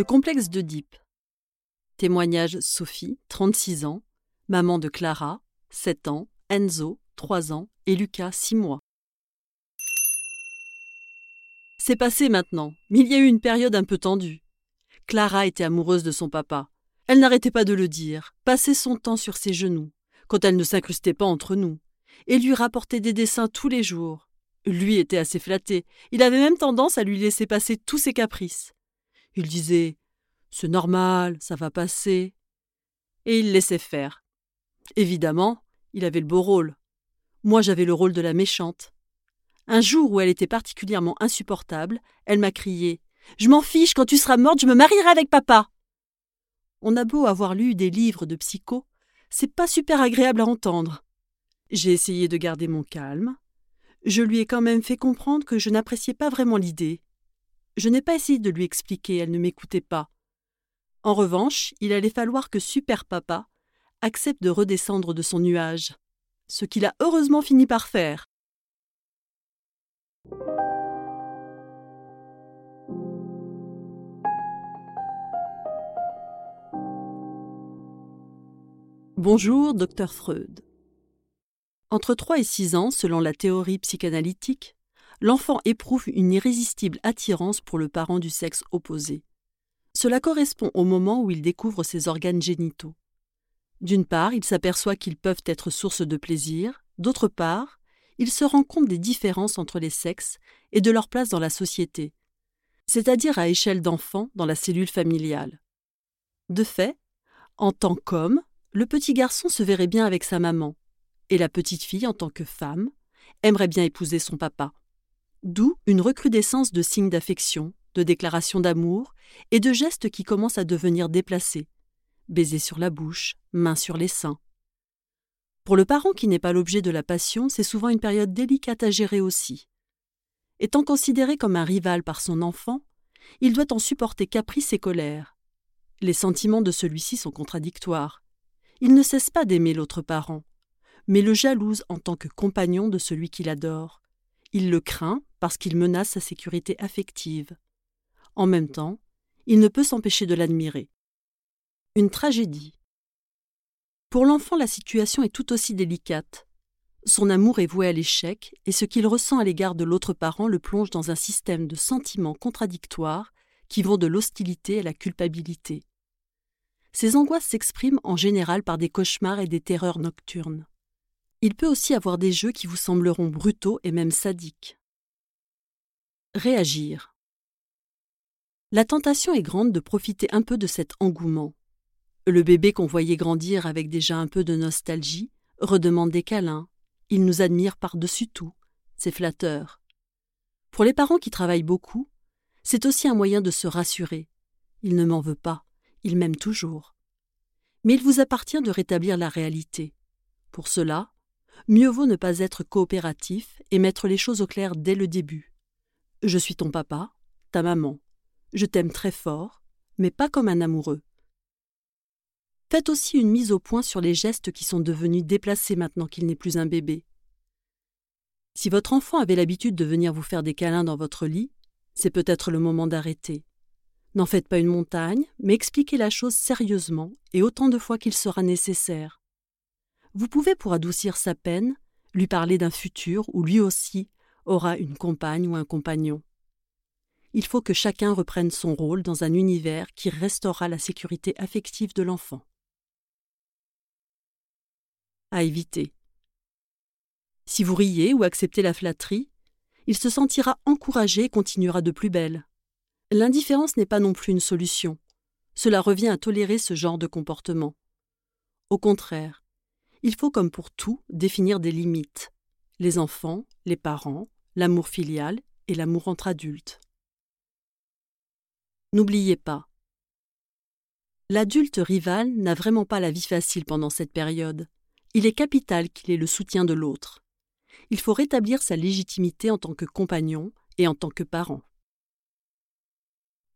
Le complexe d'Oedipe. Témoignage Sophie, 36 ans, maman de Clara, 7 ans, Enzo, 3 ans, et Lucas, 6 mois. C'est passé maintenant, mais il y a eu une période un peu tendue. Clara était amoureuse de son papa. Elle n'arrêtait pas de le dire, passait son temps sur ses genoux, quand elle ne s'incrustait pas entre nous, et lui rapportait des dessins tous les jours. Lui était assez flatté, il avait même tendance à lui laisser passer tous ses caprices. Il disait C'est normal, ça va passer. Et il laissait faire. Évidemment, il avait le beau rôle. Moi, j'avais le rôle de la méchante. Un jour où elle était particulièrement insupportable, elle m'a crié Je m'en fiche, quand tu seras morte, je me marierai avec papa. On a beau avoir lu des livres de psycho, c'est pas super agréable à entendre. J'ai essayé de garder mon calme. Je lui ai quand même fait comprendre que je n'appréciais pas vraiment l'idée. Je n'ai pas essayé de lui expliquer, elle ne m'écoutait pas. En revanche, il allait falloir que Super Papa accepte de redescendre de son nuage, ce qu'il a heureusement fini par faire. Bonjour, docteur Freud. Entre 3 et 6 ans, selon la théorie psychanalytique, l'enfant éprouve une irrésistible attirance pour le parent du sexe opposé. Cela correspond au moment où il découvre ses organes génitaux. D'une part, il s'aperçoit qu'ils peuvent être source de plaisir, d'autre part, il se rend compte des différences entre les sexes et de leur place dans la société, c'est-à-dire à échelle d'enfant dans la cellule familiale. De fait, en tant qu'homme, le petit garçon se verrait bien avec sa maman, et la petite fille, en tant que femme, aimerait bien épouser son papa. D'où une recrudescence de signes d'affection, de déclarations d'amour et de gestes qui commencent à devenir déplacés. Baiser sur la bouche, main sur les seins. Pour le parent qui n'est pas l'objet de la passion, c'est souvent une période délicate à gérer aussi. Étant considéré comme un rival par son enfant, il doit en supporter caprice et colère. Les sentiments de celui-ci sont contradictoires. Il ne cesse pas d'aimer l'autre parent, mais le jalouse en tant que compagnon de celui qu'il adore. Il le craint parce qu'il menace sa sécurité affective. En même temps, il ne peut s'empêcher de l'admirer. Une tragédie. Pour l'enfant, la situation est tout aussi délicate. Son amour est voué à l'échec, et ce qu'il ressent à l'égard de l'autre parent le plonge dans un système de sentiments contradictoires qui vont de l'hostilité à la culpabilité. Ces angoisses s'expriment en général par des cauchemars et des terreurs nocturnes. Il peut aussi avoir des jeux qui vous sembleront brutaux et même sadiques. Réagir. La tentation est grande de profiter un peu de cet engouement. Le bébé qu'on voyait grandir avec déjà un peu de nostalgie redemande des câlins. Il nous admire par-dessus tout. C'est flatteur. Pour les parents qui travaillent beaucoup, c'est aussi un moyen de se rassurer. Il ne m'en veut pas, il m'aime toujours. Mais il vous appartient de rétablir la réalité. Pour cela, mieux vaut ne pas être coopératif et mettre les choses au clair dès le début. Je suis ton papa, ta maman. Je t'aime très fort, mais pas comme un amoureux. Faites aussi une mise au point sur les gestes qui sont devenus déplacés maintenant qu'il n'est plus un bébé. Si votre enfant avait l'habitude de venir vous faire des câlins dans votre lit, c'est peut-être le moment d'arrêter. N'en faites pas une montagne, mais expliquez la chose sérieusement et autant de fois qu'il sera nécessaire. Vous pouvez, pour adoucir sa peine, lui parler d'un futur où lui aussi aura une compagne ou un compagnon. Il faut que chacun reprenne son rôle dans un univers qui restaurera la sécurité affective de l'enfant. À éviter. Si vous riez ou acceptez la flatterie, il se sentira encouragé et continuera de plus belle. L'indifférence n'est pas non plus une solution. Cela revient à tolérer ce genre de comportement. Au contraire, il faut, comme pour tout, définir des limites. Les enfants, les parents, l'amour filial et l'amour entre adultes. N'oubliez pas. L'adulte rival n'a vraiment pas la vie facile pendant cette période. Il est capital qu'il ait le soutien de l'autre. Il faut rétablir sa légitimité en tant que compagnon et en tant que parent.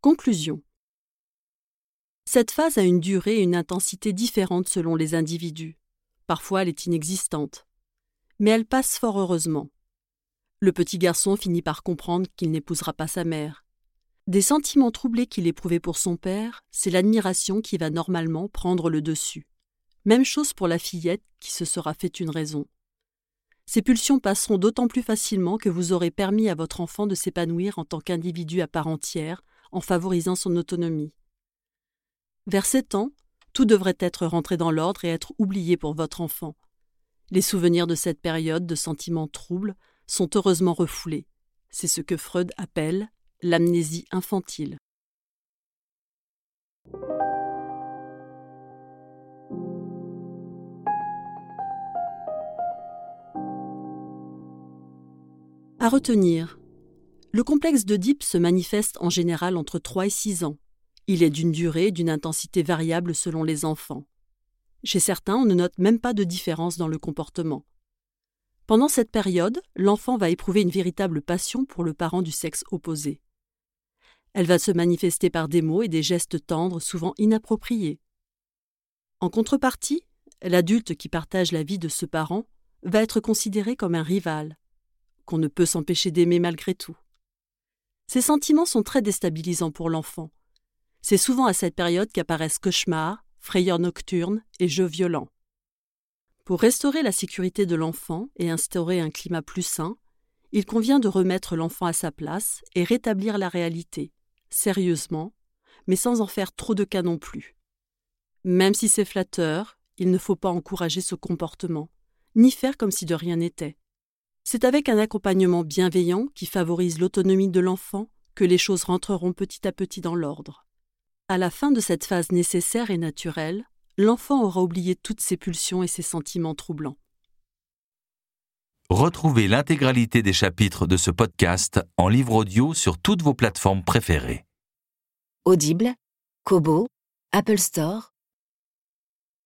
Conclusion. Cette phase a une durée et une intensité différentes selon les individus. Parfois elle est inexistante. Mais elle passe fort heureusement. Le petit garçon finit par comprendre qu'il n'épousera pas sa mère. Des sentiments troublés qu'il éprouvait pour son père, c'est l'admiration qui va normalement prendre le dessus. Même chose pour la fillette qui se sera fait une raison. Ces pulsions passeront d'autant plus facilement que vous aurez permis à votre enfant de s'épanouir en tant qu'individu à part entière, en favorisant son autonomie. Vers sept ans, tout devrait être rentré dans l'ordre et être oublié pour votre enfant. Les souvenirs de cette période de sentiments troubles sont heureusement refoulés. C'est ce que Freud appelle l'amnésie infantile. À retenir. Le complexe d'Oedipe se manifeste en général entre 3 et 6 ans. Il est d'une durée et d'une intensité variable selon les enfants. Chez certains, on ne note même pas de différence dans le comportement. Pendant cette période, l'enfant va éprouver une véritable passion pour le parent du sexe opposé. Elle va se manifester par des mots et des gestes tendres souvent inappropriés. En contrepartie, l'adulte qui partage la vie de ce parent va être considéré comme un rival, qu'on ne peut s'empêcher d'aimer malgré tout. Ces sentiments sont très déstabilisants pour l'enfant. C'est souvent à cette période qu'apparaissent cauchemars, frayeurs nocturnes et jeux violents. Pour restaurer la sécurité de l'enfant et instaurer un climat plus sain, il convient de remettre l'enfant à sa place et rétablir la réalité, sérieusement, mais sans en faire trop de cas non plus. Même si c'est flatteur, il ne faut pas encourager ce comportement, ni faire comme si de rien n'était. C'est avec un accompagnement bienveillant qui favorise l'autonomie de l'enfant que les choses rentreront petit à petit dans l'ordre. À la fin de cette phase nécessaire et naturelle, l'enfant aura oublié toutes ses pulsions et ses sentiments troublants. Retrouvez l'intégralité des chapitres de ce podcast en livre audio sur toutes vos plateformes préférées. Audible, Kobo, Apple Store